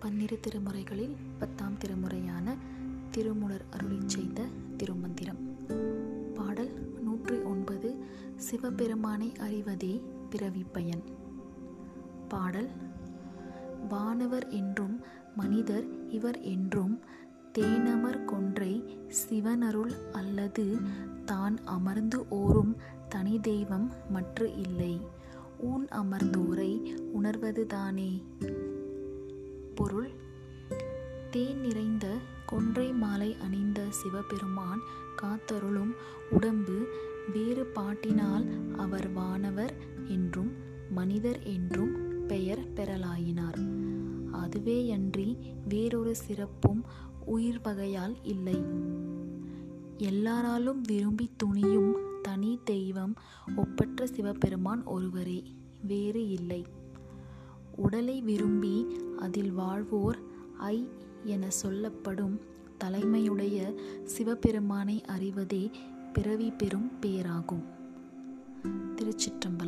பன்னிரு திருமுறைகளில் பத்தாம் திருமுறையான திருமுலர் அருளி செய்த திருமந்திரம். பாடல் நூற்றி ஒன்பது சிவபெருமானை அறிவதே பிறவி பயன். பாடல் வானவர் என்றும் மனிதர் இவர் என்றும் தேனமர் கொன்றை சிவனருள் அல்லது தான் அமர்ந்து ஓரும் தனி தெய்வம் மற்று இல்லை. ஊன் அமர்ந்தோரை உணர்வதுதானே பொருள். தேன் நிறைந்த கொன்றை மாலை அணிந்த சிவபெருமான் காத்தருளும் உடம்பு வேறு பாட்டினால் அவர் வானவர் என்றும் மனிதர் என்றும் பெயர் பெறலாயினார். அதுவேயன்றி வேறொரு சிறப்பும் உயிர் வகையால் இல்லை. எல்லாராலும் விரும்பி துணியும் தனி தெய்வம் ஒப்பற்ற சிவபெருமான் ஒருவரே வேறு இல்லை. உடலை விரும்பி அதில் வாழ்வோர் ஐ என சொல்லப்படும் தலைமையுடைய சிவபெருமானை அறிவதே பிறவி பெறும் பேராகும். திருச்சிற்றம்பலம்.